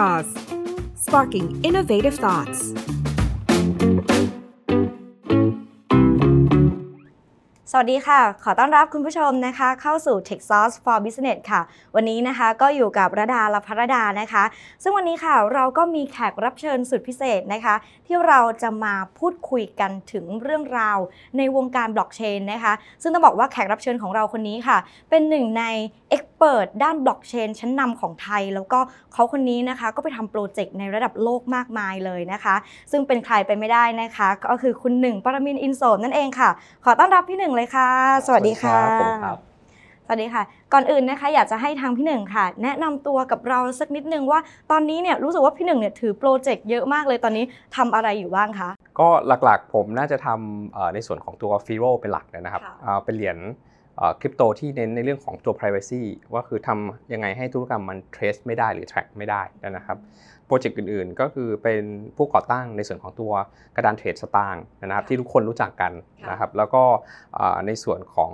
Sauce Sparking Innovative Thoughts สวัสดีค่ะ ขอต้อนรับคุณผู้ชมนะคะ เข้าสู่ Tech Sauce for Business ค่ะ วันนี้นะคะก็อยู่กับระดาลพรดานะคะ ซึ่งวันนี้ค่ะเราก็มีแขกรับเชิญสุดพิเศษนะคะ ที่เราจะมาพูดคุยกันถึงเรื่องราวในวงการบล็อกเชนนะคะ ซึ่งต้องบอกว่าแขกรับเชิญของเราคนนี้ค่ะ เป็นหนึ่งใน expert ด้านบล็อกเชนชั้นนำของไทย แล้วก็เขาคนนี้นะคะก็ไปทำโปรเจกต์ในระดับโลกมากมายเลยนะคะ ซึ่งเป็นใครไปไม่ได้นะคะ ก็คือคุณหนึ่งปรมินทร์อินโสมนั่นเองค่ะ ขอต้อนรับพี่หนึ่งเลยค่ะ สวัสดีค่ะสวัสดีครับผมครับสวัสดีค่ะ ก่อนอื่นนะคะ อยากจะให้ทางพี่หนึ่งค่ะ แนะนำตัวกับเราสักนิดนึงว่าตอนนี้เนี่ยรู้สึกว่าพี่หนึ่งเนี่ยถือโปรเจกต์เยอะมากเลยตอนนี้ทำอะไรอยู่บ้างคะก็หลักๆผมน่าจะทำเอ่อในส่วนของตัว Firo เป็นหลักนะครับค่ะเอ่อเป็นเหรียญ คริปโตที่เน้นในเรื่องของตัว Privacy ว่าคือทำยังไงให้ธุรกรรมมัน trace ไม่ได้หรือ track ไม่ได้นะครับโปรเจกต์อื่นๆ ก็คือเป็นผู้ก่อตั้งในส่วนของตัวกระดานเทรดสตางค์นะครับค่ะที่ทุกคนรู้จักกันค่ะนะครับแล้วก็เอ่อในส่วนของ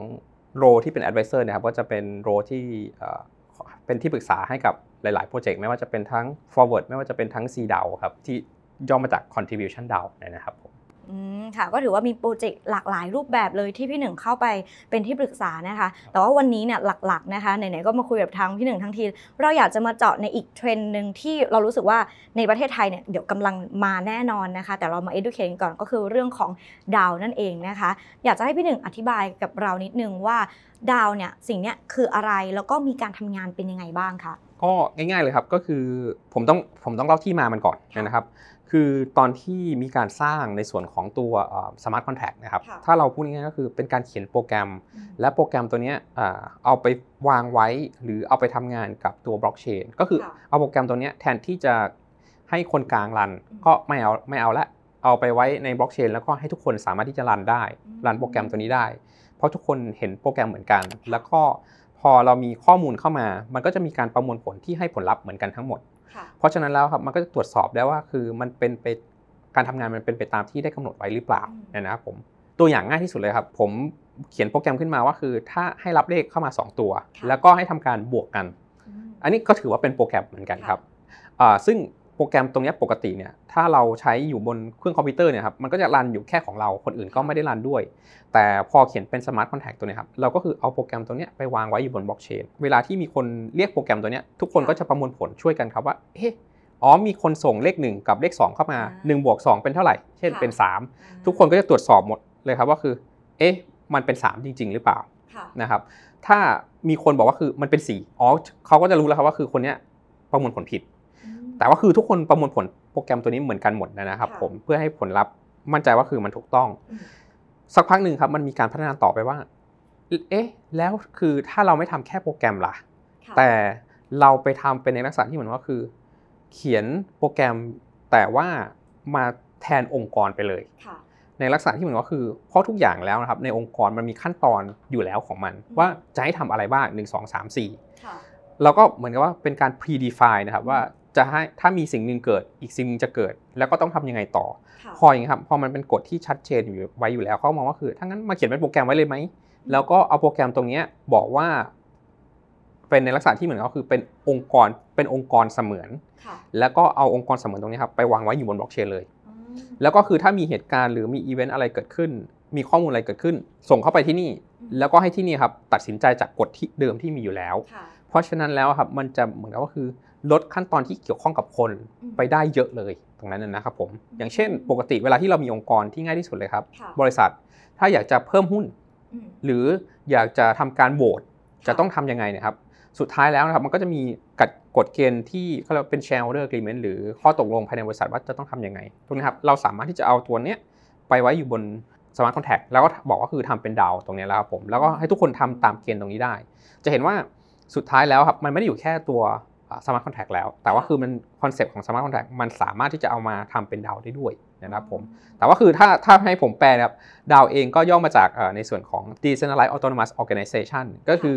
โรที่เป็น advisor นะครับก็จะเป็นโรที่เอ่อเป็นที่ปรึกษาให้กับหลายๆโปรเจกต์ไม่ว่าจะเป็นทั้ง forward ไม่ว่าจะเป็นทั้ง C DAO ครับที่ย่อมาจาก contribution DAO นะครับผม อืมค่ะก็ถือว่ามีโปรเจกต์หลากหลายรูปแบบเลยที่พี่หนึ่งเข้าไปเป็นที่ปรึกษานะคะ แต่ว่าวันนี้เนี่ยหลักๆนะคะไหนๆก็มาคุยกับทางพี่หนึ่งทั้งที เราอยากจะมาเจาะในอีกเทรนด์หนึ่งที่เรารู้สึกว่าในประเทศไทยเนี่ยเดี๋ยวกำลังมาแน่นอนนะคะ แต่เรามา educate กันก่อนก็คือเรื่องของดาวนั่นเองนะคะ อยากจะให้พี่หนึ่งอธิบายกับเรานิดนึงว่าดาวเนี่ยสิ่งเนี้ยคืออะไรแล้วก็มีการทำงานเป็นยังไงบ้างคะ ก็ง่ายๆเลยครับก็คือผมต้องผมต้องเล่าที่มามันก่อนค่ะนะครับ คือตอนที่มีการสร้างในส่วนของตัว smart contract นะครับค่ะถ้าเราพูดง่ายๆก็คือเป็นการเขียนโปรแกรม และโปรแกรมตัวเนี้ยอ่าเอาไปวางไว้หรือเอาไปทำงานกับตัวบล็อกเชนก็คือค่ะเอาโปรแกรมตัวเนี้ยแทนที่จะให้คนกลาง run อืมก็ไม่เอาไม่เอาละเอาไปไว้ในบล็อกเชนแล้วก็ให้ทุกคนสามารถที่จะ run ได้อืม run โปรแกรมตัวนี้ได้ เพราะทุกคนเห็นโปรแกรมเหมือนกัน แล้วก็พ อเรามีข้อมูลเข้ามา มันก็จะมีการประมวลผลที่ให้ผลลัพธ์เหมือนกันทั้งหมดค่ะเพราะฉะนั้นแล้วครับมันก็จะตรวจสอบได้ว่าคือมันเป็นไปการทำงานมันเป็นไปตามที่ได้กำหนดไว้หรือเปล่าอืมเนี่ยนะครับผมตัวอย่างง่ายที่สุดเลยครับ ผมเขียนโปรแกรมขึ้นมาว่าคือ ถ้าให้รับเลขเข้ามา 2 ตัวค่ะแล้วก็ให้ทำการบวกกันอืมอันนี้ก็ถือว่าเป็นโปรแกรมเหมือนกันครับอ่าซึ่ง โปรแกรมตรงเนี้ยปกติเนี่ยถ้าเราใช้อยู่บนเครื่องคอมพิวเตอร์เนี่ยครับมันก็จะรันอยู่แค่ของเราคนอื่นก็ไม่ได้รันด้วย แต่พอเขียนเป็น smart contract ตัวเนี้ยครับเราก็คือเอาโปรแกรมตัวเนี้ยไปวางไว้อยู่บนบล็อกเชนเวลาที่มีคนเรียกโปรแกรมตัวเนี้ยทุกคนก็จะประมวลผลช่วยกันครับว่าเอ๊ะอ๋อมีคนส่งเลข 1 กับเลข 2 เข้ามา1บวก2เป็นเท่าไหร่ เช่นเป็น 3 ทุกคนก็จะตรวจสอบหมดเลยครับว่าคือเอ๊ะมันเป็น 3 จริง ๆ หรือเปล่าค่ะนะครับถ้ามีคนบอกว่าคือมันเป็น 4อ๋อเขาก็จะรู้แล้วครับว่าคือคนเนี้ยประมวลผลผิดอืม แต่ว่าคือทุกคนประมวลผลโปรแกรมตัวนี้เหมือนกันหมดนะครับค่ะผมเพื่อให้ผลลัพธ์มั่นใจว่าคือมันถูกต้องอืมสักพักหนึ่งครับมันมีการพัฒนาต่อไปว่า เอ๊ะ แล้วคือถ้าเราไม่ทำแค่โปรแกรมล่ะค่ะแต่เราไปทำเป็นในลักษณะที่เหมือนว่าคือ เขียนโปรแกรมแต่ว่ามาแทนองค์กรไปเลยค่ะในลักษณะที่เหมือนว่าคือเพราะทุกอย่างแล้วนะครับในองค์กรมันมีขั้นตอนอยู่แล้วของมันอืมว่าจะให้ทำอะไรบ้าง1 2 3 4ค่ะเราก็เหมือนกับว่าเป็นการ predefine นะครับว่า จะให้ถ้ามีสิ่งหนึ่งเกิดอีกสิ่งหนึงจะเกิด แล้วก็ต้องทำยังไงต่อค่ะพออย่างนี้ครับพอมันเป็นกฎที่ชัดเจนอยู่ไว้อยู่แล้วเขามองว่าคือถ้างั้นมาเขียนเป็นโปรแกรมไว้เลยไหมแล้วก็เอาโปรแกรมตรงเนี้ยบอกว่า เป็นในลักษณะที่เหมือนก็คือเป็นองค์กรเป็นองค์กรเสมือนค่ะแล้วก็เอาองค์กรเสมือนตรงนี้ครับไปวางไว้อยู่บนบล็อกเชนเลยอืมแล้วก็คือถ้ามีเหตุการณ์หรือมีอีเวนต์อะไรเกิดขึ้น มีข้อมูลอะไรเกิดขึ้น ส่งเข้าไปที่นี่ แล้วก็ให้ที่นี่ครับตัดสินใจจากกฎที่เดิมที่มีอยู่แล้วค่ะเพราะฉะนั้นแล้วครับมันจะเหมือนกับว่าคือ ลดขั้นตอนที่เกี่ยวข้องกับคนอืมไปได้เยอะเลยตรงนั้นนะนะครับผม อย่างเช่น ปกติเวลาที่เรามีองค์กรที่ง่ายที่สุดเลยครับค่ะบริษัทถ้าอยากจะเพิ่มหุ้นอืมหรืออยากจะทำการโหวตค่ะจะต้องทำยังไงเนะครับ สุดท้ายแล้วนะครับมันก็จะมีกฎกฎเกณฑ์ที่เขาเรียกว่าเป็น shareholder agreement หรือข้อตกลงภายในบริษัทว่าจะต้องทำยังไงตรงนี้ครับเราสามารถที่จะเอาตัวเนี้ยไปไว้อยู่บน smart contract แล้วก็บอกว่าคือทำเป็นดาวตรงเนี้ยแล้วครับผมแล้วก็ให้ทุกคนทำตามเกณฑ์ตรงนี้ได้ จะเห็นว่าสุดท้ายแล้วครับมันไม่ได้อยู่แค่ตัว smart contract แล้ว แต่ว่าคือมันคอนเซปต์ของ smart contract มันสามารถที่จะเอามาทำเป็นดาวได้ด้วยนะครับผม แต่ว่าคือถ้าถ้าให้ผมแปลนะครับดาวเองก็ย่อมาจากเอ่อในส่วนของ decentralized autonomous organization ก็คือ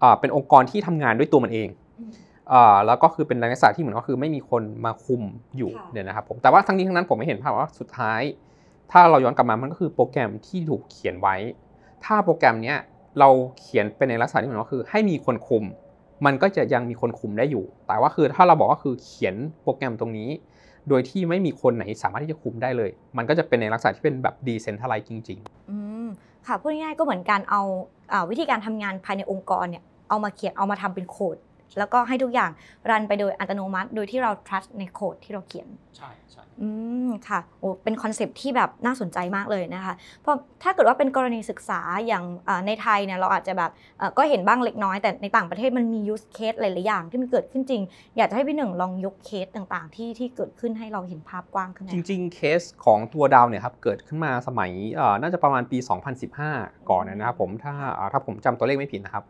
เอ่อเป็นองค์กรที่ทำงานด้วยตัวมันเองอืมเอ่อแล้วก็คือเป็นลักษณะที่เหมือนก็คือไม่มีคนมาคุมอยู่ค่ะเนี่ยนะครับผมแต่ว่าทั้งนี้ทั้งนั้นผมไม่เห็นภาพว่าสุดท้าย ถ้าเราย้อนกลับมามันก็คือโปรแกรมที่ถูกเขียนไว้ ถ้าโปรแกรมเนี้ยเราเขียนเป็นในลักษณะที่เหมือนก็คือ ให้มีคนคุม มันก็จะยังมีคนคุมได้อยู่ แต่ว่าคือถ้าเราบอกว่าคือเขียนโปรแกรมตรงนี้ โดยที่ไม่มีคนไหนสามารถที่จะคุมได้เลย มันก็จะเป็นในลักษณะที่เป็นแบบดีเซนทัลไลซ์จริงอืมค่ะพูดง่ายๆก็เหมือนการเอาอ่าวิธีการทำงานภายในองค์กรเนี่ยเอามาเขียนเอามาทำเป็นโค้ด แล้วก็ให้ทุกอย่างรันไปโดยอัตโนมัติ โดยที่เรา trust ในโค้ดที่เราเขียนๆใช่ใช่อืมค่ะโอ้เป็น concept ที่แบบน่าสนใจมากเลยนะคะ เพราะถ้าเกิดว่าเป็นกรณีศึกษาอย่างอ่าในไทยเนี่ยเราอาจจะแบบเอ่อก็เห็นบ้างเล็กน้อย แต่ในต่างประเทศมันมี use case หลายๆอย่างที่มันเกิดขึ้นจริง อยากจะให้พี่หนึ่งลองยกเคสต่างๆ ที่ที่เกิดขึ้นให้เราเห็นภาพกว้างขึ้นหน่จอยริง ๆ เคสของตัวดาวเนี่ยครับเกิดขึ้นมาสมัยเอ่อน่าจะประมาณปี 2015 ก่อนนะครับผมถ้าอ่าถ้าผมจำตัวเลขไม่ผิดนะครับ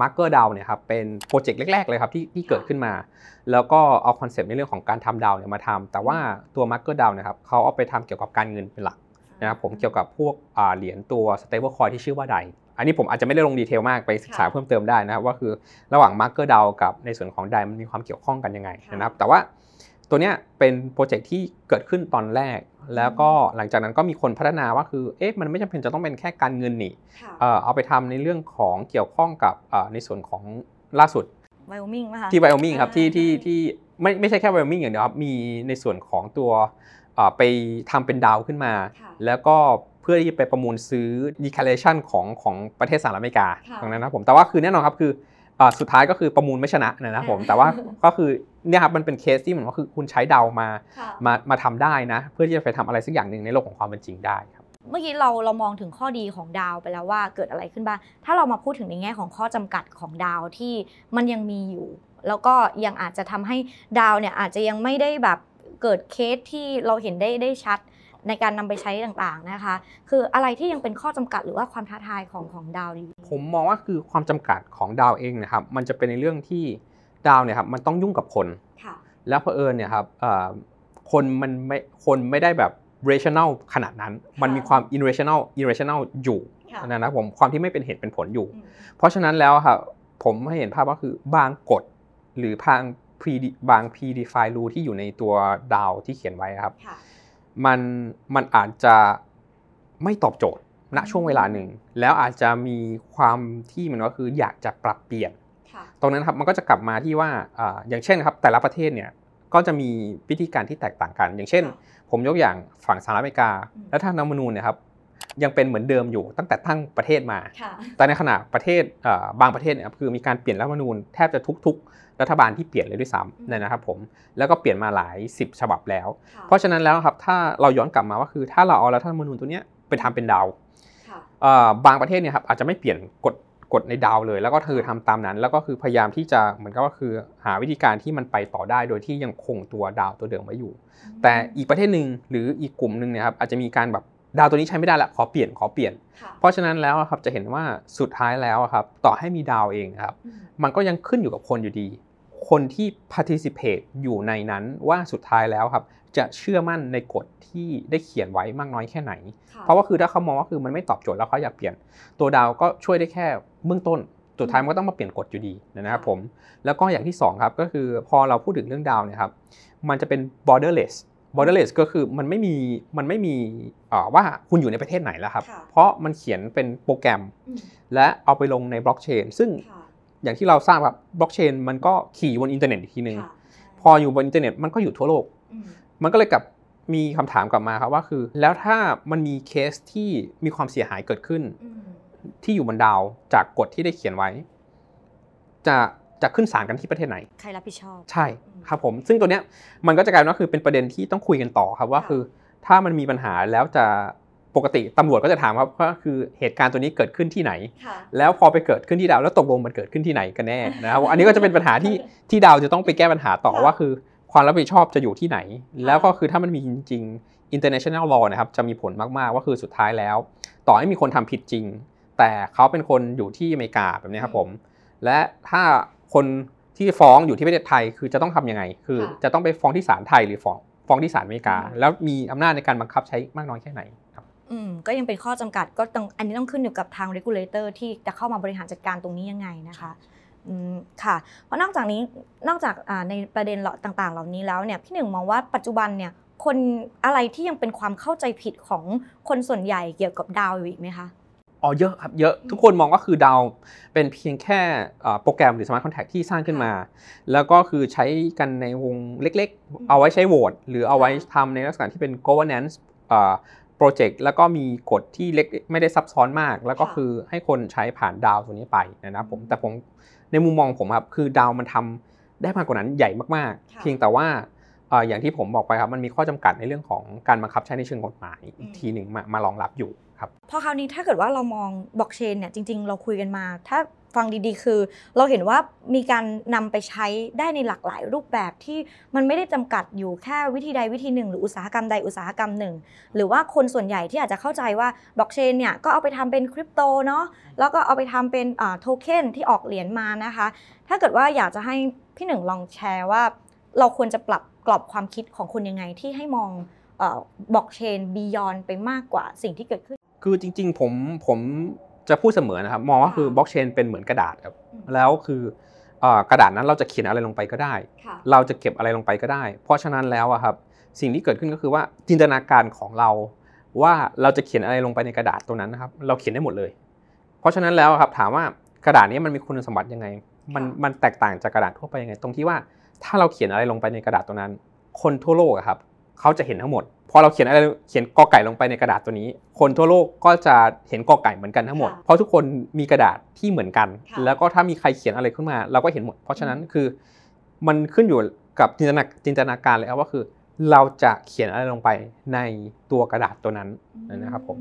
MakerDAO เนี่ยครับเป็น project แรก ๆเลยครับที่ที่เกิดขึ้นมา แล้วก็เอา concept ในเรื่องของการทำ DAO เนี่ยมาทำแต่ว่าตัว MakerDAO เนี่ยครับเขาเอาไปทำเกี่ยวกับการเงินเป็นหลักนะครับผมเกี่ยวกับพวกอ่าเหรียญตัว stable coin ที่ชื่อว่า DAI อันนี้ผมอาจจะไม่ได้ลง detail มากไปศึกษาค่ะเพิ่มเติมได้นะครับว่าคือระหว่าง MakerDAO กับในส่วนของ DAI มันมีความเกี่ยวข้องกันยังไงค่ะนะครับ แต่ว่าตัวเนี้ยเป็น project ที่เกิดขึ้นตอนแรก แล้วก็หลังจากนั้นก็มีคนพัฒนาว่าคือเอ๊ะมันไม่จำเป็นจะต้องเป็นแค่การเงินนี่เอ่อเอาไปทำในเรื่องของเกี่ยวข้องกับเอ่อในส่วนของล่าสุด ไวโอมิงป่ะคะที่ไวโอมิงครับที่อ่าที่ที่ไม่ไม่ใช่แค่ไวโอมิงอย่างเดียวครับมีในส่วนของตัวเอ่อไปทำเป็นดาวขึ้นมาค่ะแล้วก็เพื่อที่จะไปประมูลซื้อ declaration ของของประเทศสหรัฐอเมริกาค่ะตรงนั้นนะครับผมแต่ว่าคือแน่นอนครับคือเอ่อสุดท้ายก็คือประมูลไม่ชนะนะครับผมอ่าแต่ว่าก็คือเนี่ยครับมันเป็นเคสที่เหมือนว่าคือคุณใช้ดาวมาค่ะมามาทำได้นะ เพื่อที่จะไปทำอะไรสักอย่างหนึ่งในโลกของความเป็นจริงได้ครับ เมื่อกี้เราเรามองถึงข้อดีของดาวไปแล้วว่าเกิดอะไรขึ้นบ้าง ถ้าเรามาพูดถึงในแง่ของข้อจำกัดของดาวที่มันยังมีอยู่ แล้วก็ยังอาจจะทำให้ดาวเนี่ยอาจจะยังไม่ได้แบบเกิดเคสที่เราเห็นได้ได้ชัดในการนำไปใช้ต่างๆนะคะ คืออะไรที่ยังเป็นข้อจำกัดหรือว่าความท้าทายของของดาวดีผมมองว่าคือความจำกัดของดาวเองนะครับ มันจะเป็นในเรื่องที่ดาวเนี่ยครับมันต้องยุ่งกับคนค่ะแล้วแล้วเผอิญเนี่ยครับเอ่อคนมันไม่คนไม่ได้แบบ rational ขนาดนั้น มันมีความ irrational irrational อยู่ค่ะนะครับผมความที่ไม่เป็นเหตุเป็นผลอยู่ เพราะฉะนั้นแล้วครับผมให้เห็นภาพว่าคือบางกฎหรือบาง pre บาง predefine rule ที่อยู่ในตัวดาวที่เขียนไว้ครับค่ะมันมันอาจจะไม่ตอบโจทย์ณช่วงเวลาหนึ่ง แล้วอาจจะมีความที่มันก็คืออยากจะปรับเปลี่ยนค่ะตรงนั้นครับมันก็จะกลับมาที่ว่าอ่าอย่างเช่นครับแต่ละประเทศเนี่ยก็จะมีวิธีการที่แตกต่างกัน อย่างเช่น ผมยกอย่างฝั่งสหรัฐอเมริกาอืมและท่านรัฐธรรมนูญเนี่ยครับยังเป็นเหมือนเดิมอยู่ตั้งแต่ตั้งประเทศมาค่ะแต่ในขณะประเทศเอ่อบางประเทศเนี่ยครับคือมีการเปลี่ยนรัฐธรรมนูญแทบจะทุก ๆ รัฐบาลที่เปลี่ยนเลยด้วยซ้ำเนี่ยนะครับผมแล้วก็เปลี่ยนมาหลาย 10 ฉบับแล้ว เพราะฉะนั้นแล้วครับถ้าเราย้อนกลับมาว่าคือถ้าเราเอารัฐธรรมนูญตัวเนี้ยไปทำเป็นดาวค่ะเอ่อบางประเทศเนี่ยครับอาจจะไม่เปลี่ยนกฎ กฎในดาวเลย แล้วก็คือทำตามนั้น แล้วก็คือพยายามที่จะเหมือนกับว่าคือหาวิธีการที่มันไปต่อได้โดยที่ยังคงตัวดาวตัวเดิมไว้อยู่ แต่อีกประเทศหนึ่งหรืออีกกลุ่มหนึ่งเนี่ยครับอาจจะมีการแบบดาวตัวนี้ใช้ไม่ได้ละขอเปลี่ยนขอเปลี่ยนค่ะเพราะฉะนั้นแล้วอะครับจะเห็นว่าสุดท้ายแล้วอะครับต่อให้มีดาวเองนะครับอืมมันก็ยังขึ้นอยู่กับคนอยู่ดี คนที่ participate อยู่ในนั้นว่าสุดท้ายแล้วครับ จะเชื่อมั่นในกฎที่ได้เขียนไว้มากน้อยแค่ไหนค่เพราะว่าคือถ้าเขามองว่าคือมันไม่ตอบโจทย์แล้วเขาอยากเปลี่ยน ตัวดาวก็ช่วยได้แค่เบื้องต้นสุดท้ายมันก็ต้องมาเปลี่ยนกฎอยู่ดีนะครับผม แล้วก็อย่างที่สองครับก็คือพอเราพูดถึงเรื่อง DAO เนี่ยครับมันจะเป็น borderless borderless ก็คือมันไม่มีมันไม่มีเอ่อว่าคุณอยู่ในประเทศไหนแล้วครับค่ะเพราะมันเขียนเป็นโปรแกรมอืมและเอาไปลงในบล็อกเชนซึ่งค่ะอย่างที่เราทราบครับบล็อกเชนมันก็ขี่อยู่บนอินเทอร์เน็ตอีกทีนึงค่ะพออยู่บนอินเทอร์เน็ตมันก็อยู่ทั่วโลกอื มมันก็เลยกลับมีคำถามกลับมาครับว่าคือ แล้วถ้ามันมีเคสที่มีความเสียหายเกิดขึ้นอืมที่อยู่บนดาวจากกฎที่ได้เขียนไว้ จะจะขึ้นศาลกันที่ประเทศไหน ใครรับผิดชอบ ใช่ครับผม ซึ่งตัวเนี้ยมันก็จะกลายเป็นว่าคือเป็นประเด็นที่ต้องคุยกันต่อครับว่าค่ะคือ ถ้ามันมีปัญหาแล้วจะปกติตำรวจก็จะถามครับว่าคือเหตุการณ์ตัวนี้เกิดขึ้นที่ไหนค่ะแล้วพอไปเกิดขึ้นที่ดาวแล้วตกลงมันเกิดขึ้นที่ไหนกันแน่นะครับอันนี้ก็จะเป็นปัญหาที่ที่ดาวจะต้องไปแก้ปัญหาต่อค่ะว่าคือ ความรับผิดชอบจะอยู่ที่ไหน แล้วก็คือถ้ามันมีจริง ๆ international law นะครับจะมีผลมากๆ ว่าคือสุดท้ายแล้ว ต่อให้มีคนทำผิดจริง แต่เขาเป็นคนอยู่ที่อเมริกาแบบนี้ครับผม และถ้าคนที่ฟ้องอยู่ที่ประเทศไทยคือจะต้องทำยังไง คือค่ะจะต้องไปฟ้องที่ศาลไทยหรือฟ้องฟ้องที่ศาลอเมริกาอืมแล้วมีอำนาจในการบังคับใช้มากน้อยแค่ไหนครับอืมก็ยังเป็นข้อจำกัดก็ต้องอันนี้ต้องขึ้นอยู่กับทาง regulator ที่จะเข้ามาบริหารจัดการตรงนี้ยังไงนะคะอืม ค่ะ เพราะนอกจากนี้นอกจากอ่าในประเด็นเหล่าต่างๆ เหล่านี้แล้วเนี่ยพี่หนึ่งมองว่าปัจจุบันเนี่ยคนอะไรที่ยังเป็นความเข้าใจผิดของคนส่วนใหญ่เกี่ยวกับ DAO อยู่อีกไหมคะอ๋อเยอะครับเยอะทุกคนมองว่าคือ DAO เป็นเพียงแค่เอ่อโปรแกรมหรือ smart contract ที่สร้างขึ้นมา แล้วก็คือใช้กันในวงเล็กๆ เอาไว้ใช้โหวตหรือเอาไว้ทำในลักษณะที่เป็น governance project แล้วก็มีกฎที่เล็กไม่ได้ซับซ้อนมาก แล้วก็ค่ะคือให้คนใช้ผ่าน DAO ตัวนี้ไปนะครับผมแต่ผม ในมุมมองผมครับคือดาวมันทำได้มากกว่านั้นใหญ่มากๆค่ะเพียงแต่ว่าเอ่ออย่างที่ผมบอกไปครับมันมีข้อจำกัดในเรื่องของการบังคับใช้ในเชิงกฎหมายอีกทีหนึ่งมามารองรับอยู่ครับพอคราวนี้ถ้าเกิดว่าเรามองบล็อกเชนเนี่ยจริง ๆ เราคุยกันมา ถ้า ฟังดีๆ คือ เราเห็นว่ามีการนำไปใช้ได้ในหลากหลายรูปแบบที่มันไม่ได้จำกัดอยู่แค่วิธีใดวิธีหนึ่ง หรืออุตสาหกรรมใดอุตสาหกรรมหนึ่ง หรือว่าคนส่วนใหญ่ที่อาจจะเข้าใจว่าบล็อกเชนเนี่ยก็เอาไปทำเป็นคริปโตเนาะแล้วก็เอาไปทำเป็นโทเค็นที่ออกเหรียญมานะคะ ถ้าเกิดว่าอยากจะให้พี่หนึ่งลองแชร์ว่า เราควรจะปรับกรอบความคิดของคนยังไงที่ให้มองบล็อกเชนบียอนไปมากกว่าสิ่งที่เกิดขึ้น คือจริง ๆ ผมผม จะพูดเสมอนะครับ มองว่าคือบล็อกเชนเป็นเหมือนกระดาษครับอืมแล้วคือเอ่อกระดาษนั้นเราจะเขียนอะไรลงไปก็ได้ค่ะเราจะเก็บอะไรลงไปก็ได้ เพราะฉะนั้นแล้วอะครับสิ่งที่เกิดขึ้นก็คือว่าจินตนาการของเรา ว่าเราจะเขียนอะไรลงไปในกระดาษตรงนั้นนะครับ เราเขียนได้หมดเลย เพราะฉะนั้นแล้วอะครับถามว่ากระดาษนี้มันมีคุณสมบัติยังไง มันค่ะมันแตกต่างจากกระดาษทั่วไปยังไง ตรงที่ว่าถ้าเราเขียนอะไรลงไปในกระดาษตรงนั้น คนทั่วโลกอะครับเขาจะเห็นทั้งหมด พอเราเขียนอะไรเขียนกอไก่ลงไปในกระดาษตัวนี้ คนทั่วโลกก็จะเห็นกอไก่เหมือนกันทั้งหมดค่ะเพราะทุกคนมีกระดาษที่เหมือนกันค่ะแล้วก็ถ้ามีใครเขียนอะไรขึ้นมา เราก็เห็นหมด เพราะฉะนั้นคือมันขึ้นอยู่กับจินตนาจินตนาการเลยครับว่าคือ เราจะเขียนอะไรลงไปในตัวกระดาษตัวนั้นนะครับผม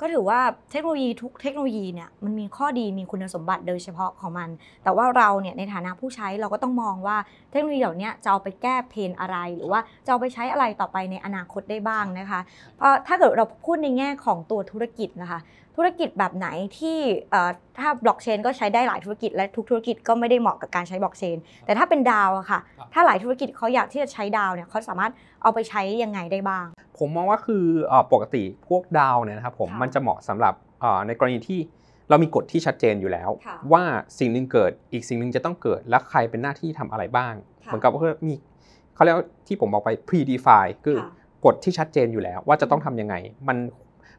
ก็ถือว่าเทคโนโลยีทุกเทคโนโลยีเนี่ยมันมีข้อดีมีคุณสมบัติโดยเฉพาะของมัน แต่ว่าเราเนี่ยในฐานะผู้ใช้เราก็ต้องมองว่าเทคโนโลยีเหล่านี้จะเอาไปแก้เพนอะไร หรือว่าจะเอาไปใช้อะไรต่อไปในอนาคตได้บ้างนะคะเพราะถ้าเกิดเราพูดในแง่ของตัวธุรกิจนะคะธุรกิจแบบไหนที่เอ่อถ้าบล็อกเชนก็ใช้ได้หลายธุรกิจและทุกธุรกิจก็ไม่ได้เหมาะกับการใช้บล็อกเชนแต่ถ้าเป็นดาวอะค่ะครับถ้าหลายธุรกิจเขาอยากที่จะใช้ดาวเนี่ยเขาสามารถเอาไปใช้ยังไงได้บ้าง ผมมองว่าคือเอ่อปกติพวกดาวเนี่ยนะครับผมค่ะมันจะเหมาะสำหรับเอ่อในกรณีที่เรามีกฎที่ชัดเจนอยู่แล้วค่ะว่าสิ่งหนึ่งเกิดอีกสิ่งหนึ่งจะต้องเกิดและใครเป็นหน้าที่ทำอะไรบ้างค่ะเหมือนกับว่ามีเขาเรียกว่าที่ผมบอกไป pre-define คือค่ะกฎที่ชัดเจนอยู่แล้ว ว่าจะต้องทำยังไง มัน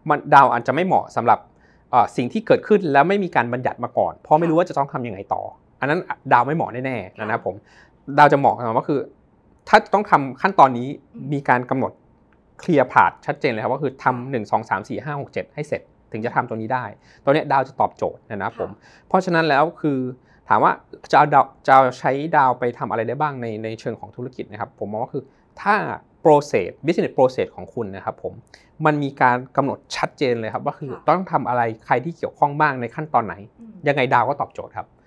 มันดาวอาจจะไม่เหมาะสำหรับเอ่อสิ่งที่เกิดขึ้นแล้วไม่มีการบัญญัติมาก่อน เพราะไม่รู้ว่าจะต้องทำยังไงต่อ อันนั้นดาวไม่เหมาะแน่ๆนะครับผมดาวจะเหมาะกับว่าคือ ถ้าต้องทำขั้นตอนนี้อืมมีการกำหนด เคลียร์ผาดชัดเจนเลยครับว่าคือทำหนึ่งสองสามสี่ห้าหกเจ็ดให้เสร็จ ถึงจะทำตัวนี้ได้ ตัวเนี้ยดาวจะตอบโจทย์นะครับผม เพราะฉะนั้นแล้วคือถามว่าจะเอาดาวจะเอาใช้ดาวไปทำอะไรได้บ้างในในเชิงของธุรกิจนะครับ ผมมองว่าคือถ้า process business process ของคุณนะครับผมมันมีการกำหนดชัดเจนเลยครับว่าคือค่ะต้องทำอะไรใครที่เกี่ยวข้องบ้างในขั้นตอนไหนอืมยังไงดาวก็ตอบโจทย์ครับอืม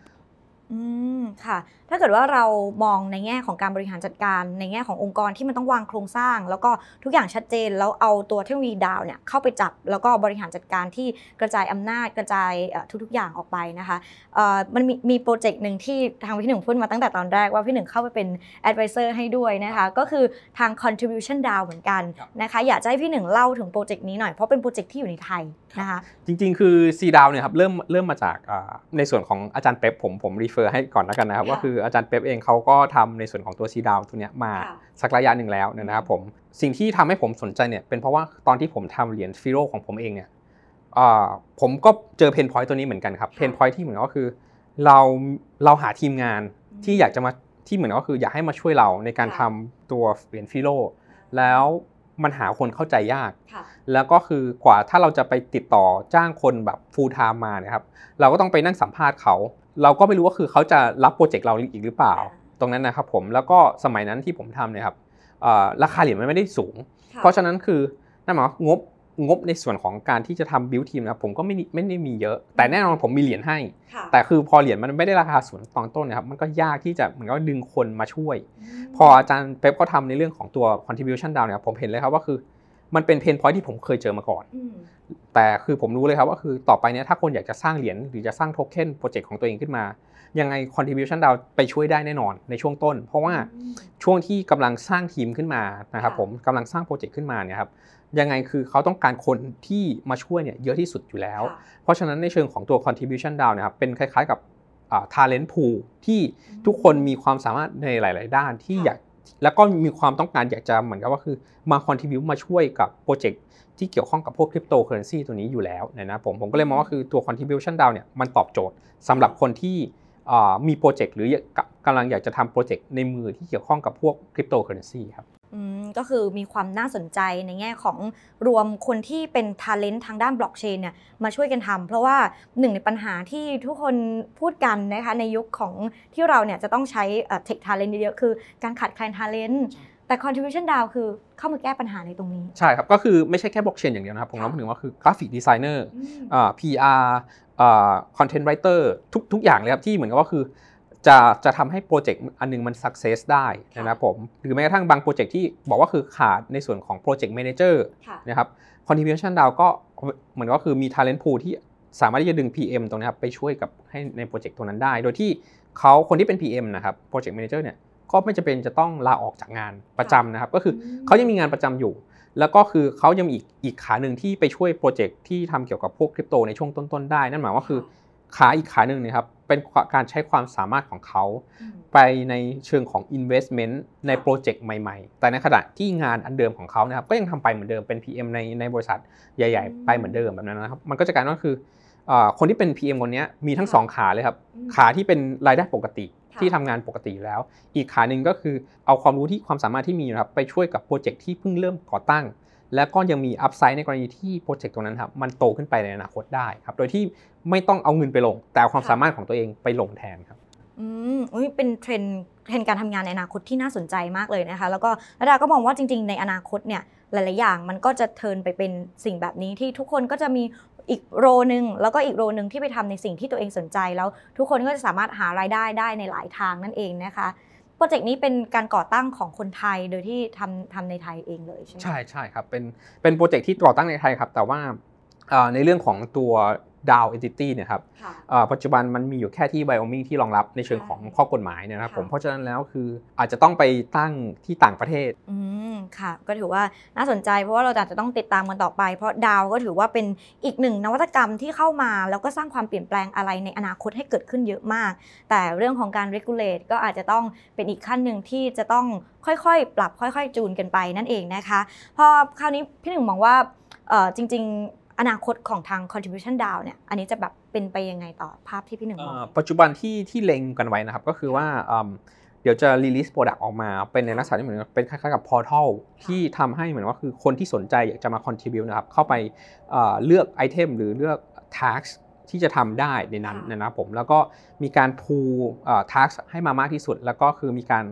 ค่ะ ถ้าเกิดว่าเรามองในแง่ของการบริหารจัดการ ในแง่ขององค์กรที่มันต้องวางโครงสร้าง แล้วก็ทุกอย่างชัดเจน แล้วเอาตัวเทคโนโลยีดาวเนี่ยเข้าไปจับ แล้วก็บริหารจัดการที่กระจายอำนาจกระจายเอ่อทุกๆอย่างออกไปนะคะเอ่อมันมีมีโปรเจกต์หนึ่งที่ทางพี่หนึ่งพูดมาตั้งแต่ตอนแรกว่าพี่หนึ่งเข้าไปเป็น advisor ให้ด้วยนะคะก็คือทาง Contribution DAO เหมือนกันครับนะคะอยากจะให้พี่หนึ่งเล่าถึง project นี้หน่อยเพราะเป็น project ที่อยู่ในไทย นะคะจริงๆ คือ CDAO เนี่ยครับเริ่มเริ่มมาจากอ่าในส่วนของอาจารย์เป๊ปผมผม refer ให้ก่อนแล้วกันนะครับค่ะว่าคืออาจารย์เป๊ปเองเขาก็ทำในส่วนของตัว CDAO ตัวเนี้ยมาค่ะสักระยะหนึ่งแล้วนะครับผมสิ่งที่ทำให้ผมสนใจเนี่ยเป็นเพราะว่าตอนที่ผมทำเหรียญฟิโรของผมเองเนี่ยอ่าผมก็เจอ pain point ตัวนี้เหมือนกันครับค่ะ pain point ที่เหมือนก็คือเราเราหาทีมงานที่อยากจะมาที่เหมือนก็คืออยากให้มาช่วยเราในการค่ะทำตัวเหรียญฟิโรแล้ว มันหาคนเข้ามายากค่ะแล้วก็คือกว่าถ้าเราจะไปติดต่อจ้างคนแบบ full time มาเนี่ยครับเราก็ต้องไปนั่งสัมภาษณ์เขา เราก็ไม่รู้ว่าคือเขาจะรับ project เราอีกหรือเปล่า ตรงนั้นนะครับผมแล้วก็สมัยนั้นที่ผมทำเนี่ยครับเอ่อราคาเหรียญมันไม่ได้สูงค่ะเพราะฉะนั้นคือนั่นหมายว่างบ งบในส่วนของการที่จะทำบิวทีมนะครับผมก็ไม่ได้ไม่ได้มีเยอะ แต่แน่นอนผมมีเหรียญให้ ค่ะแต่คือพอเหรียญมันไม่ได้ราคาสูงตอนต้นเนะครับมันก็ยากที่จะเหมือนกับว่าดึงคนมาช่วย พออาจารย์เป๊ปเขาทำในเรื่องของตัว contribution down เนี่ยผมเห็นเลยครับว่าคือมันเป็นเพนพอยที่ผมเคยเจอมาก่อน อืมแต่คือผมรู้เลยครับว่าคือต่อไปเนี้ยถ้าคนอยากจะสร้างเหรียญหรือจะสร้างโทเค็นโปรเจกต์ของตัวเองขึ้นมา ยังไง contribution down ไปช่วยได้แน่นอนในช่วงต้น เพราะว่าช่วงที่กำลังสร้างทีมขึ้นมานะครับค่ะ ผมกำลังสร้าง project ขึ้นมาเนี่ยครับ ยังไงคือเขาต้องการคนที่มาช่วยเนี่ยเยอะที่สุดอยู่แล้วค่ะเพราะฉะนั้นในเชิงของตัว Contribution DAO นะครับเป็นคล้ายๆกับอ่า talent pool ที่ทุกคนมีความสามารถในหลาย ๆ ด้านที่ค่ะอยากแล้วก็มีความต้องการอยากจะเหมือนกับว่าคือมา contribute มาช่วยกับ project ที่เกี่ยวข้องกับพวกคริปโตเคอเรนซีตัวนี้อยู่แล้วนะครับผมผมก็เลยมองว่าคือตัว Contribution DAO เนี่ยมันตอบโจทย์สำหรับคนที่มี project หรือกำลังอยากจะทำ project ในมือที่เกี่ยวข้องกับพวกคริปโตเคอเรนซีครับ ก็คือมีความน่าสนใจในแง่ของรวมคนที่เป็นท a เลนต์ทางด้านบล็อกเชนเนี่ยมาช่วยกันทำเพราะว่าหนึ่งในปัญหาที่ทุกคนพูดกันนะคะในยุคของที่เราเนี่ยจะต้องใช้เทคท a เลนต์เยอะๆคือการขาดแคลนท a เลนต์แต่ Contribution DAO คือเข้ามาแก้ปัญหาในตรงนี้ ใช่ครับ ก็คือไม่ใช่แค่บล็อกเชนอย่างเดียวนะครับผมรวมถึงว่าคือ graphic designer PR content writer ทุกทุกอย่างเลยครับที่เหมือนกับว่าคือ จะจะทำให้ project อันนึงมัน success ได้นะครับผมหรือแม้กระทั่งบาง project ที่บอกว่าคือขาดในส่วนของ project manager นะครับ Contribution DAO ก็เหมือนก็คือมี talent pool ที่สามารถที่จะดึง PM ตรงนี้ครับไปช่วยกับให้ใน project ตรงนั้นได้ โดยที่เขาคนที่เป็น PM นะครับ project manager เนี่ยก็ไม่จำเป็นจะต้องลาออกจากงานประจำนะครับ ก็คือเขายังมีงานประจำอยู่ แล้วก็คือเขายังมีอีกอีกขาหนึ่งที่ไปช่วยโปรเจกต์ที่ทำเกี่ยวกับพวกคริปโตในช่วงต้นๆได้ นั่นหมายว่าคือขาอีกขาหนึ่งนะครับ เป็นการใช้ความสามารถของเขา ไปในเชิงของ investment ในโปรเจกต์ใหม่ๆ แต่ในขณะที่งานอันเดิมของเขานะครับก็ยังทำไปเหมือนเดิมเป็น PM ในในบริษัทใหญ่ ๆ ไปเหมือนเดิมแบบนั้นนะครับ มันก็จะกลายว่าคือคนที่เป็น PM คนนี้มีทั้งสองขาเลยครับ ขาที่เป็นรายได้ปกติที่ทำงานปกติแล้ว อีกขาหนึ่งก็คือเอาความรู้ที่ความสามารถที่มีนะครับไปช่วยกับ project ที่เพิ่งเริ่มก่อตั้ง และก็ยังมี upside ในกรณีที่ project ตรงนั้นครับมันโตขึ้นไปในอนาคตได้ครับโดยที่ไม่ต้องเอาเงินไปลง แต่เอาความสามารถของตัวเองไปลงแทนครับอืมเป็น trend trend การทำงานในอนาคตที่น่าสนใจมากเลยนะคะ แล้วก็ระดาก็มองว่าจริง ๆ ในอนาคตเนี่ยหลาย ๆ อย่างมันก็จะ turn ไปเป็นสิ่งแบบนี้ที่ทุกคนก็จะมีอีก role นึงแล้วก็อีก role นึงที่ไปทำในสิ่งที่ตัวเองสนใจแล้วทุกคนก็จะสามารถหารายได้ได้ในหลายทางนั่นเองนะคะ โปรเจกต์นี้เป็นการก่อตั้งของคนไทยโดยที่ทำทำในไทยเองเลยใช่ไหมใช่ใช่ครับเป็นเป็นโปรเจกต์ที่ก่อตั้งในไทยครับ แต่ว่าในเรื่องของตัว DAO entity เนี่ยครับปัจจุบันมันมีอยู่แค่ที่ไวโอมิงที่รองรับในเชิงของข้อกฎหมายเนี่ยนะครับผมเพราะฉะนั้นแล้วคืออาจจะต้องไปตั้งที่ต่างประเทศอืมค่ะ ก็ถือว่าน่าสนใจเพราะว่าเราอาจจะต้องติดตามกันต่อไป เพราะ DAO ก็ถือว่าเป็นอีกหนึ่งนวัตกรรมที่เข้ามา แล้วก็สร้างความเปลี่ยนแปลงอะไรในอนาคตให้เกิดขึ้นเยอะมาก แต่เรื่องของการ regulate ก็อาจจะต้องเป็นอีกขั้นหนึ่งที่จะต้องค่อยๆ ปรับค่อยๆ จูนกันไปนั่นเองนะคะ พอคราวนี้พี่หนึ่งมองว่าจริง ๆ อนาคตของทาง contribution DAO เนี่ย อันนี้จะแบบเป็นไปยังไงต่อภาพที่พี่หนึ่งมองปัจจุบันที่ที่เล็งกันไว้นะครับ ก็คือว่าเดี๋ยวจะ release product ออกมาเป็นในลักษณะที่เหมือนเป็นคล้ายๆกับ portal ที่ทำให้เหมือนว่าคือคนที่สนใจอยากจะมา contribute นะครับ เข้าไปเลือกไอเทมหรือเลือก tax ที่จะทำได้ในนั้นนะครับผมแล้วก็มีการ pool task ให้มามากที่สุด แล้วก็คือมีการ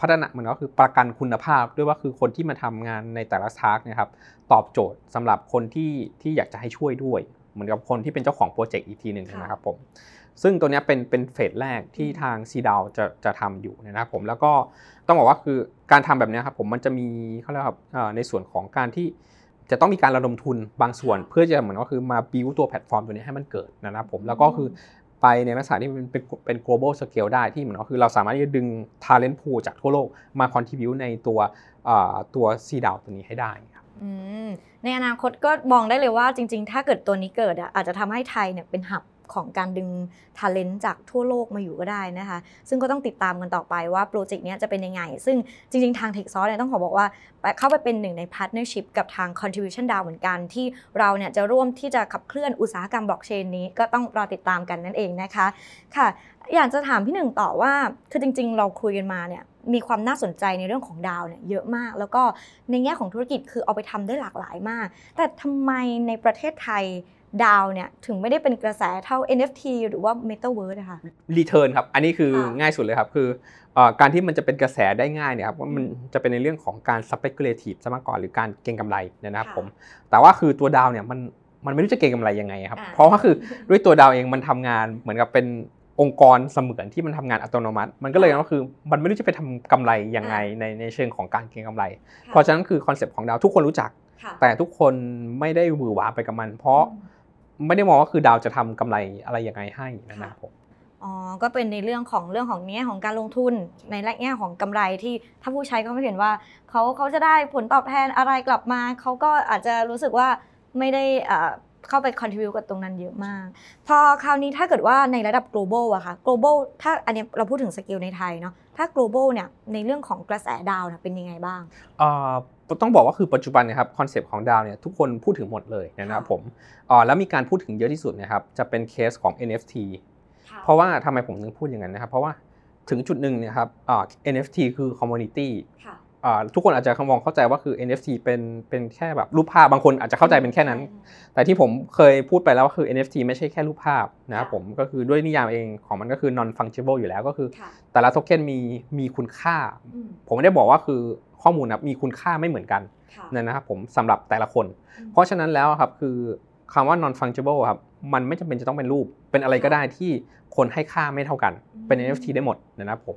พัฒนาเหมือนก็คือประกันคุณภาพด้วยว่าคือคนที่มาทำงานในแต่ละ task นะครับตอบโจทย์สำหรับคนที่ที่อยากจะให้ช่วยด้วย เหมือนกับคนที่เป็นเจ้าของโปรเจกต์อีกทีหนึ่งนะครับผมซึ่งตัวนี้เป็นเป็นเฟสแรกที่ทาง C DAO จะจะทำอยู่นะครับผมแล้วก็ต้องบอกว่าคือการทำแบบนี้ครับผมมันจะมีเขาเรียกว่าในส่วนของการที่จะต้องมีการระดมทุนบางส่วนเพื่อจะเหมือนก็คือมาบิวตัวแพลตฟอร์มตัวนี้ให้มันเกิดนะครับผมแล้วก็คือ ไปในลักษณะที่มันเป็นเป็น global scale ได้ที่เหมือนก็คือเราสามารถที่จะดึง talent pool จากทั่วโลกมา contribute ในตัวตัวซีดาวตัวนี้ให้ได้ครับในอนาคตก็มองได้เลยว่าจริง ๆ ถ้าเกิดตัวนี้เกิดอะอาจจะทำให้ไทยเนี่ยเป็นหับ ของการดึงท a เลนต์จากทั่วโลกมาอยู่ก็ได้นะคะ ซึ่งก็ต้องติดตามกันต่อไปว่าโปรเจกต์นี้จะเป็นยังไง ซึ่งจริงๆ ทาง t e c h s o u r c เนี่ยต้องขอบอกว่า เข้าไปเป็นหนึ่งใน partnership กับทาง Contribution DAO เหมือนกันที่เราเนี่ยจะร่วมที่จะขับเคลื่อนอุตสาหกรรมบล็อกเชนนี้ก็ต้องรอติดตามกันนั่นเองนะคะค่ะอยากจะถามพี่หนึ่งต่อว่าคือจริง ๆ เราคุยกันมาเนี่ยมีความน่าสนใจในเรื่องของ DAO เนี่ยเยอะมาก แล้วก็ในแง่ของธุรกิจคือเอาไปทำได้หลากหลายมาก แต่ทำไมในประเทศไทย ดาวเนี่ยถึงไม่ได้เป็นกระแสเท่า NFT หรือว่า Metaverse นะคะรีเทิร์นครับ อันนี้คือง่ายสุดเลยครับ คือการที่มันจะเป็นกระแสได้ง่ายเนี่ยครับว่ามันจะเป็นในเรื่องของการ speculative ซะมากกว่าหรือการเก็งกำไรนะครับผม แต่ว่าคือตัวดาวเนี่ยมันมันไม่รู้จะเก็งกำไรยังไงครับ เพราะว่าคือด้วยตัวดาวเองมันทำงานเหมือนกับเป็นองค์กรเสมือนที่มันทำงานอัตโนมัติ มันก็เลยก็คือมันไม่รู้จะไปทำกำไรยังไงในในเชิงของการเก็งกำไร เพราะฉะนั้นคือคอนเซปต์ของดาวทุกคนรู้จัก แต่ทุกคนไม่ได้หวือหวาไปกับมัน เพราะ ไม่ได้มองว่าคือดาวจะทำกำไรอะไรยังไงให้นะครับผมอ๋อ ก็เป็นในเรื่องของเรื่องของเนี้ยของการลงทุนในแง่ของกำไรที่ถ้าผู้ใช้ก็ไม่เห็นว่าเขาเขาจะได้ผลตอบแทนอะไรกลับมา เขาก็อาจจะรู้สึกว่าไม่ได้ เข้าไป contribu กับตรงนั้นเยอะมาก พอคราวนี้ถ้าเกิดว่าในระดับ global อะค่ะ global ถ้าอันนี้เราพูดถึงสเกลในไทยเนาะถ้า global เนี่ยในเรื่องของกระแสดาวเนี่ยเป็นยังไงบ้างเอ่อต้องบอกว่าคือปัจจุบันเนะครับคอนเซปต์ของดาวเนี่ยทุกคนพูดถึงหมดเลยนะครับค่ะผมเอ่อแล้วมีการพูดถึงเยอะที่สุดนะครับจะเป็นเคสของ NFT เพราะว่าทำไมผมถึงพูดอย่างนั้นนะครับ เพราะว่าถึงจุดหนึ่งเนะครับเอ่อ NFT คือ community ค่ะอ่า ทุกคนอาจจะมองเข้าใจว่าคือ NFT เป็นเป็นแค่แบบรูปภาพบางคนอาจจะเข้าใจเป็นแค่นั้น แต่ที่ผมเคยพูดไปแล้วว่าคือ NFT ไม่ใช่แค่รูปภาพนะครับค่ะผมก็คือด้วยนิยามเองของมันก็คือ non fungible อยู่แล้วก็คือค่ะแต่ละโทเค็นมีมีคุณค่าอืมผมไม่ได้บอกว่าคือข้อมูลนะมีคุณค่าไม่เหมือนกันค่ะนะครับผมสำหรับแต่ละคนอืมเพราะฉะนั้นแล้วครับคือคำว่า non fungible ครับมันไม่จำเป็นจะต้องเป็นรูป เป็นอะไรก็ได้ที่คนให้ค่าไม่เท่ากันเป็น NFT ได้หมดนะครับผม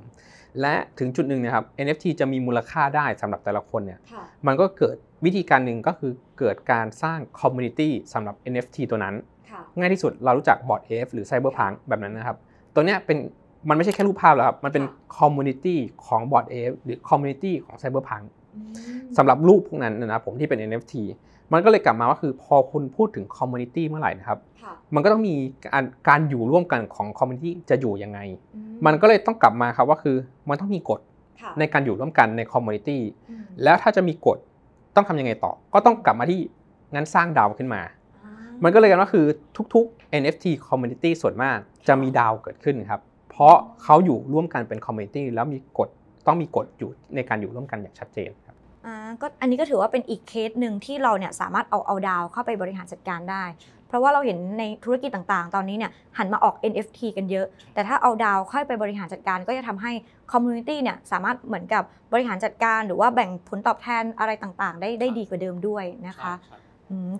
และถึงจุดหนึ่งนะครับ NFT จะมีมูลค่าได้สำหรับแต่ละคนเนี่ยค่ะมันก็เกิดวิธีการหนึ่งก็คือเกิดการสร้าง community สำหรับ NFT ตัวนั้นค่ะง่ายที่สุดเรารู้จักบอร์ด AF หรือ Cyberpunk แบบนั้นนะครับ ตัวเนี้ยเป็นมันไม่ใช่แค่รูปภาพแล้วครับ มันเป็นค่ะ community ของบอร์ด AF หรือ community ของ Cyberpunk อืมสำหรับรูปพวกนั้นนะครับผมที่เป็น NFT มันก็เลยกลับมาว่าคือพอคุณพูดถึง community เมื่อไหร่นะครับค่ะมันก็ต้องมีการการอยู่ร่วมกันของ community จะอยู่ยังไงอืมันก็เลยต้องกลับมาครับว่าคือมันต้องมีกฎค่ะในการอยู่ร่วมกันใน community อืมแล้วถ้าจะมีกฎต้องทำยังไงต่อ ก็ต้องกลับมาที่งั้นสร้างดาวขึ้นมาอ่ามันก็เลยกันว่าคือทุกๆ NFT community ส่วนมากจะมี DAO เกิดขึ้นครับ เพราะเขาอยู่ร่วมกันเป็น community แล้วมีกฎต้องมีกฎอยู่ในการอยู่ร่วมกันอย่างชัดเจนครับ อ่าก็อันนี้ก็ถือว่าเป็นอีกเคสหนึ่งที่เราเนี่ยสามารถเอาเอา DAO เข้าไปบริหารจัดการได้ เพราะว่าเราเห็นในธุรกิจต่างๆ ตอนนี้เนี่ยหันมาออก NFT กันเยอะ แต่ถ้าเอา DAO เข้าไปบริหารจัดการก็จะทำให้ community เนี่ยสามารถเหมือนกับบริหารจัดการ หรือว่าแบ่งผลตอบแทนอะไรต่างๆ ได้ได้ดีกว่าเดิมด้วยนะคะ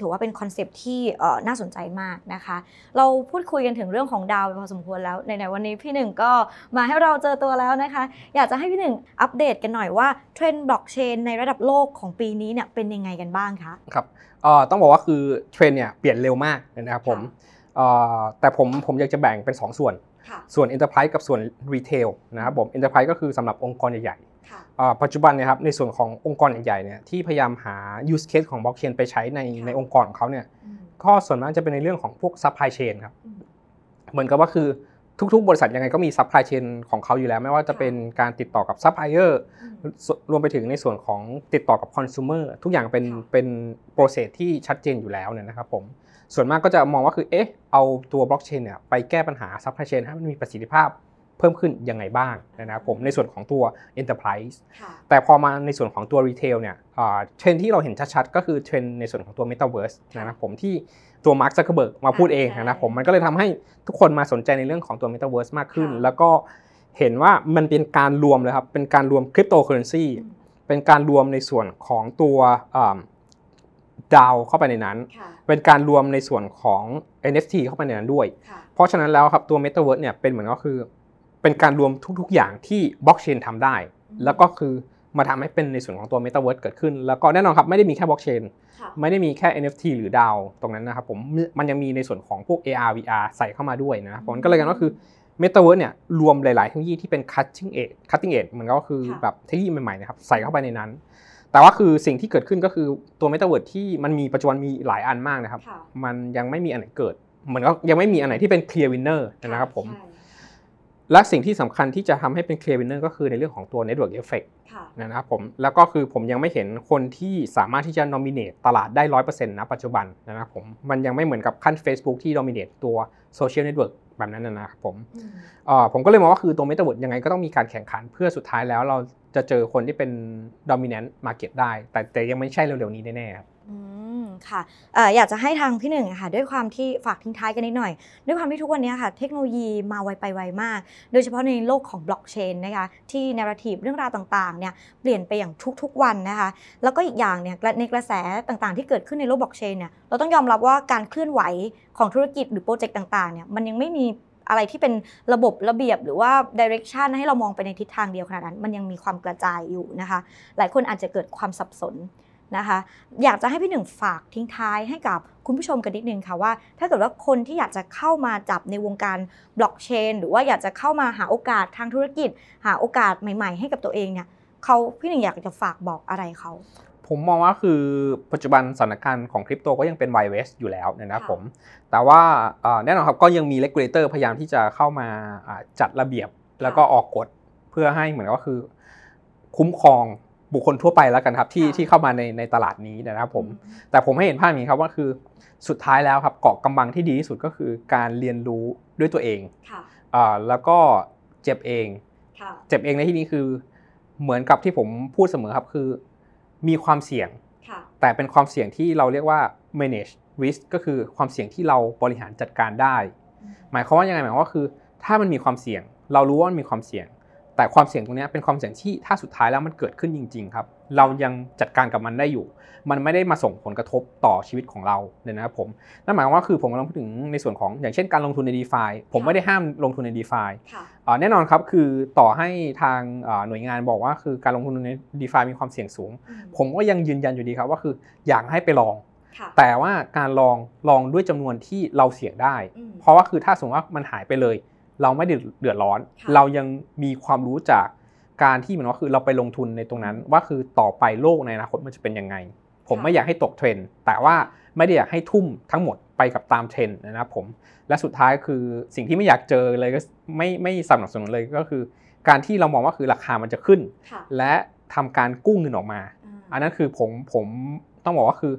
ถือว่าเป็นคอนเซปต์ที่เอ่อน่าสนใจมากนะคะ เราพูดคุยกันถึงเรื่องของ DAO ไปพอสมควรแล้วในในๆวันนี้พี่หนึ่งก็มาให้เราเจอตัวแล้วนะคะ อยากจะให้พี่หนึ่งอัปเดตกันหน่อยว่าเทรนด์บล็อกเชนในระดับโลกของปีนี้เนี่ยเป็นยังไงกันบ้างคะครับเอ่อต้องบอกว่าคือเทรนด์เนี่ยเปลี่ยนเร็วมากนะครับผมเอ่อแต่ผมผมอยากจะแบ่งเป็น 2 ส่วนค่ะส่วน Enterprise กับส่วน Retail นะครับผม Enterprise ก็คือสำหรับองค์กรใหญ่ค่ะๆเอ่อ ปัจจุบันเนยครับในส่วนขององค์กรใหญ่ๆเนี่ยที่พยายามหา use case ของ blockchain ไปใช้ในค่ะในองค์กรของเขาเนี่ยอืมก็ส่วนมากจะเป็นในเรื่องของพวก supply chain ครับอืมเหมือนกับว่าคือทุกๆ บริษัทยังไงก็มี supply chain ของเขาอยู่แล้ว ไม่ว่าจะค่ะเป็นการติดต่อกับ supplier อืมส่วนรวมไปถึงในส่วนของติดต่อกับ consumer ทุกอย่างเป็นค่ะเป็น process ที่ชัดเจนอยู่แล้วเนี่ยนะครับผมส่วนมากก็จะมองว่าคือเอ๊ะเอาตัว blockchain เนี่ยไปแก้ปัญหา supply chain ให้มันมีประสิทธิภาพ เพิ่มขึ้นยังไงบ้างนะครับผมในส่วนของตัว enterprise ค่ะแต่พอมาในส่วนของตัว retail เนี่ยอ่าเทรนด์ที่เราเห็นชัดๆ ก็คือเทรนด์ในส่วนของตัว Metaverse ค่ะนะครับผมที่ตัวมาร์ก ซักเคอร์เบิร์กมาพูดเองใช่นะครับผมมันก็เลยทำให้ทุกคนมาสนใจในเรื่องของตัว Metaverse มากขึ้นค่ะแล้วก็เห็นว่ามันเป็นการรวมเลยครับเป็นการรวมคริปโตเคอร์เรนซีอืมเป็นการรวมในส่วนของตัวอ่า DAO เข้าไปในนั้นค่ะเป็นการรวมในส่วนของ NFT เข้าไปในนั้นด้วยค่ะเพราะฉะนั้นแล้วครับตัว Metaverse เนี่ยเป็นเหมือนก็คือ เป็นการรวมทุกๆอย่างที่บล็อกเชนทำได้อืมแล้วก็คือมาทำให้เป็นในส่วนของตัว Metaverse เกิดขึ้น แล้วก็แน่นอนครับไม่ได้มีแค่บล็อกเชนค่ะไม่ได้มีแค่ NFT หรือดาวตรงนั้นนะครับผมมันยังมีในส่วนของพวก AR VR ใส่เข้ามาด้วยนะครับผมก็เลยกันว่าคือ Metaverse เนี่ยรวมหลาย ๆ เทคโนโลยีที่เป็น cutting edge cutting edge มันก็คือค่ะแบบเทคโนโลยีใหม่ ๆ นะครับใส่เข้าไปในนั้น แต่ว่าคือสิ่งที่เกิดขึ้นก็คือตัว Metaverse ที่มันมีปัจจุบันมีหลายอันมากนะครับค่ะมันยังไม่มีอันไหนเกิดเหมือนก็ยังไม่มีอันไหนที่เป็น clear winner นะครับผมใช่ และสิ่งที่สำคัญที่จะทำให้เป็น clear winner ก็คือในเรื่องของตัว network effect ค่ะนะครับผมแล้วก็คือผมยังไม่เห็นคนที่สามารถที่จะ nominate ตลาดได้100%นะปัจจุบันนะครับผมมันยังไม่เหมือนกับขั้น Facebook ที่ dominate ตัว social network แบบนั้นนะครับผมอืมเอ่อผมก็เลยมองว่าคือตัว metaverse ยังไงก็ต้องมีการแข่งขันเพื่อสุดท้ายแล้วเราจะเจอคนที่เป็น dominant market ได้ แต่แต่ยังไม่ใช่เร็วๆนี้แน่ๆครับอืม ค่ะออยากจะให้ทางพี่หนึ่งค่ะด้วยความที่ฝากทิ้งท้ายกันนิดหน่อย ด้วยความที่ทุกวันนี้ค่ะ เทคโนโลยีมาไวไปไวมาก โดยเฉพาะในโลกของบล็อกเชนนะคะที่นาราทีฟเรื่องราวต่างๆเนี่ยเปลี่ยนไปอย่างทุกๆวันนะคะ แล้วก็อีกอย่างเนี่ยในกระแสต่างๆ ที่เกิดขึ้นในโลกบล็อกเชนเนี่ยเราต้องยอมรับว่าการเคลื่อนไหวของธุรกิจหรือโปรเจกต์ต่างๆเนี่ยมันยังไม่มีอะไรที่เป็นระบบระเบียบหรือว่าดิเรกชันให้เรามองไปในทิศทางเดียวขนาดนั้น มันยังมีความกระจายอยู่นะคะ หลายคนอาจจะเกิดความสับสน นะคะ อยากจะให้พี่หนึ่งฝากทิ้งท้ายให้กับคุณผู้ชมกันนิดนึงค่ะว่า ถ้าเกิดว่าคนที่อยากจะเข้ามาจับในวงการบล็อกเชนหรือว่าอยากจะเข้ามาหาโอกาสทางธุรกิจ หาโอกาสใหม่ๆ ให้กับตัวเองเนี่ยเขาพี่หนึ่งอยากจะฝากบอกอะไรเขาผมมองว่าคือปัจจุบันสถานการณ์ของคริปโตก็ยังเป็นไวเวสอยู่แล้วนะครับค่ะผม แต่ว่าเอ่อแน่นอนครับก็ยังมีเลกูเลเตอร์พยายามที่จะเข้ามาอ่าจัดระเบียบแล้วก็ออกกฎเพื่อให้เหมือนก็คือคุ้มครอง บุคคลทั่วไปแล้วกันครับที่ค่ะที่เข้ามาในในตลาดนี้นะครับผมแต่ผมให้เห็นภาพอย่างนี้ครับว่าคือสุดท้ายแล้วครับเกาะกำบังที่ดีที่สุดก็คือการเรียนรู้ด้วยตัวเองค่ะอ่าแล้วก็เจ็บเองค่ะเจ็บเองในที่นี้คือเหมือนกับที่ผมพูดเสมอครับคือมีความเสี่ยงค่ะแต่เป็นความเสี่ยงที่เราเรียกว่า manage risk ก็คือความเสี่ยงที่เราบริหารจัดการได้ หมายความว่ายังไงหมายความว่าคือ ถ้ามันมีความเสี่ยง เรารู้ว่ามันมีความเสี่ยง แต่ความเสี่ยงตรงเนี้ยเป็นความเสี่ยงที่ถ้าสุดท้ายแล้วมันเกิดขึ้นจริง ๆ ครับ เรายังจัดการกับมันได้อยู่ มันไม่ได้มาส่งผลกระทบต่อชีวิตของเราเนี่ยนะครับผมนั่นหมายความว่าคือผมกำลังพูดถึงในส่วนของอย่างเช่นการลงทุนใน d e f าผมไม่ได้ห้ามลงทุนใน d e f าค่ะอ่าแน่นอนครับคือต่อให้ทางอ่าหน่วยงานบอกว่าคือการลงทุนใน d e f ามีความเสี่ยงสูงอืมผมก็ยังยืนยันอยู่ดีครับว่าคืออยากให้ไปลองค่ะแต่ว่าการลองลองด้วยจำนวนที่เราเสี่ยงได้อืมเพราะว่าคือถ้าสมมติว่ามันหายไปเลย เราไม่ได้เดือดร้อนค่ะเรายังมีความรู้จากการที่เหมือนว่าคือเราไปลงทุนในตรงนั้น ว่าคือต่อไปโลกในอนาคตมันจะเป็นยังไง ผมไม่อยากให้ตกเทรนด์แต่ว่าไม่ได้อยากให้ทุ่มทั้งหมดไปกับตามเทรนด์นะครับผมและสุดท้ายคือสิ่งที่ไม่อยากเจอเลยก็ไม่ไม่สนับสนุนเลยก็คือ การที่เรามองว่าคือราคามันจะขึ้นค่ะและทำการกู้เงินออกมาอ่าอันนั้นคือผมผมต้องบอกว่าคือ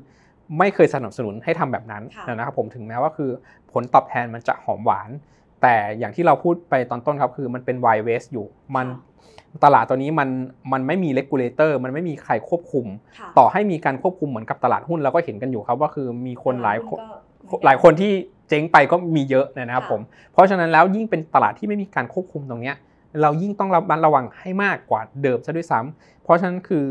ไม่เคยสนับสนุนให้ทำแบบนั้นค่ะนะครับผมถึงแม้ว่าคือผลตอบแทนมันจะหอมหวาน แต่อย่างที่เราพูดไปตอนต้นครับคือมันเป็น w i w e s t อยู่ มันตลาดตัวนี้มันมันไม่มี regulator มันไม่มีใครควบคุมค่ะต่อให้มีการควบคุมเหมือนกับตลาดหุ้นเราก็เห็นกันอยู่ครับว่าคือมีคนหลายคนก็หลายคนที่เจ๊งไปก็มีเยอะนะครับค่ะผม เพราะฉะนั้นแล้วยิ่งเป็นตลาดที่ไม่มีการควบคุมตรงเนี้ยเรายิ่งต้องระมัดระวังให้มากกว่าเดิมซะด้วยซ้ำเพราะฉะนั้นคือ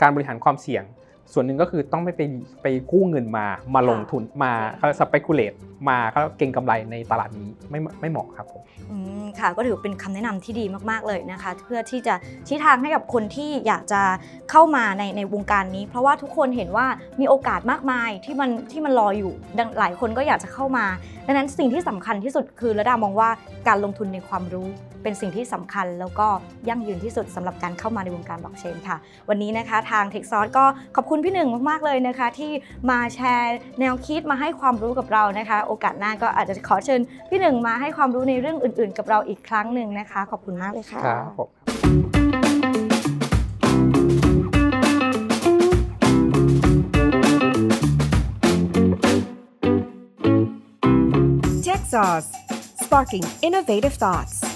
การบริหารความเสี่ยง ส่วนหนึ่งก็คือต้องไม่ไปไปกู้เงินมามาลงทุนมาเขาสเปกุเลตมาเขาเก่งกำไรในตลาดนี้ไม่ไม่เหมาะครับผมอืมค่ะก็ถือเป็นคำแนะนำที่ดีมากๆเลยนะคะ เพื่อที่จะชี้ทางให้กับคนที่อยากจะเข้ามาในในวงการนี้ เพราะว่าทุกคนเห็นว่ามีโอกาสมากมายที่มันที่มันรออยู่ดังหลายคนก็อยากจะเข้ามา ดังนั้นสิ่งที่สำคัญที่สุดคือระดามองว่าการลงทุนในความรู้ เป็นสิ่งที่สำคัญแล้วก็ยั่งยืนที่สุดสำหรับการเข้ามาในวงการบล็อกเชนค่ะ วันนี้นะคะทาง t e c h s o u r c e ก็ขอบคุณพี่หนึ่งมาก ๆ เลยนะคะ ที่มาแชร์แนวคิดมาให้ความรู้กับเรานะคะ โอกาสหน้าก็อาจจะขอเชิญพี่หนึ่งมาให้ความรู้ในเรื่องอื่น ๆ กับเราอีกครั้งหนึ่งนะคะ ขอบคุณมากเลยค่ะครับผม Tech Sauce, sparking innovative thoughts.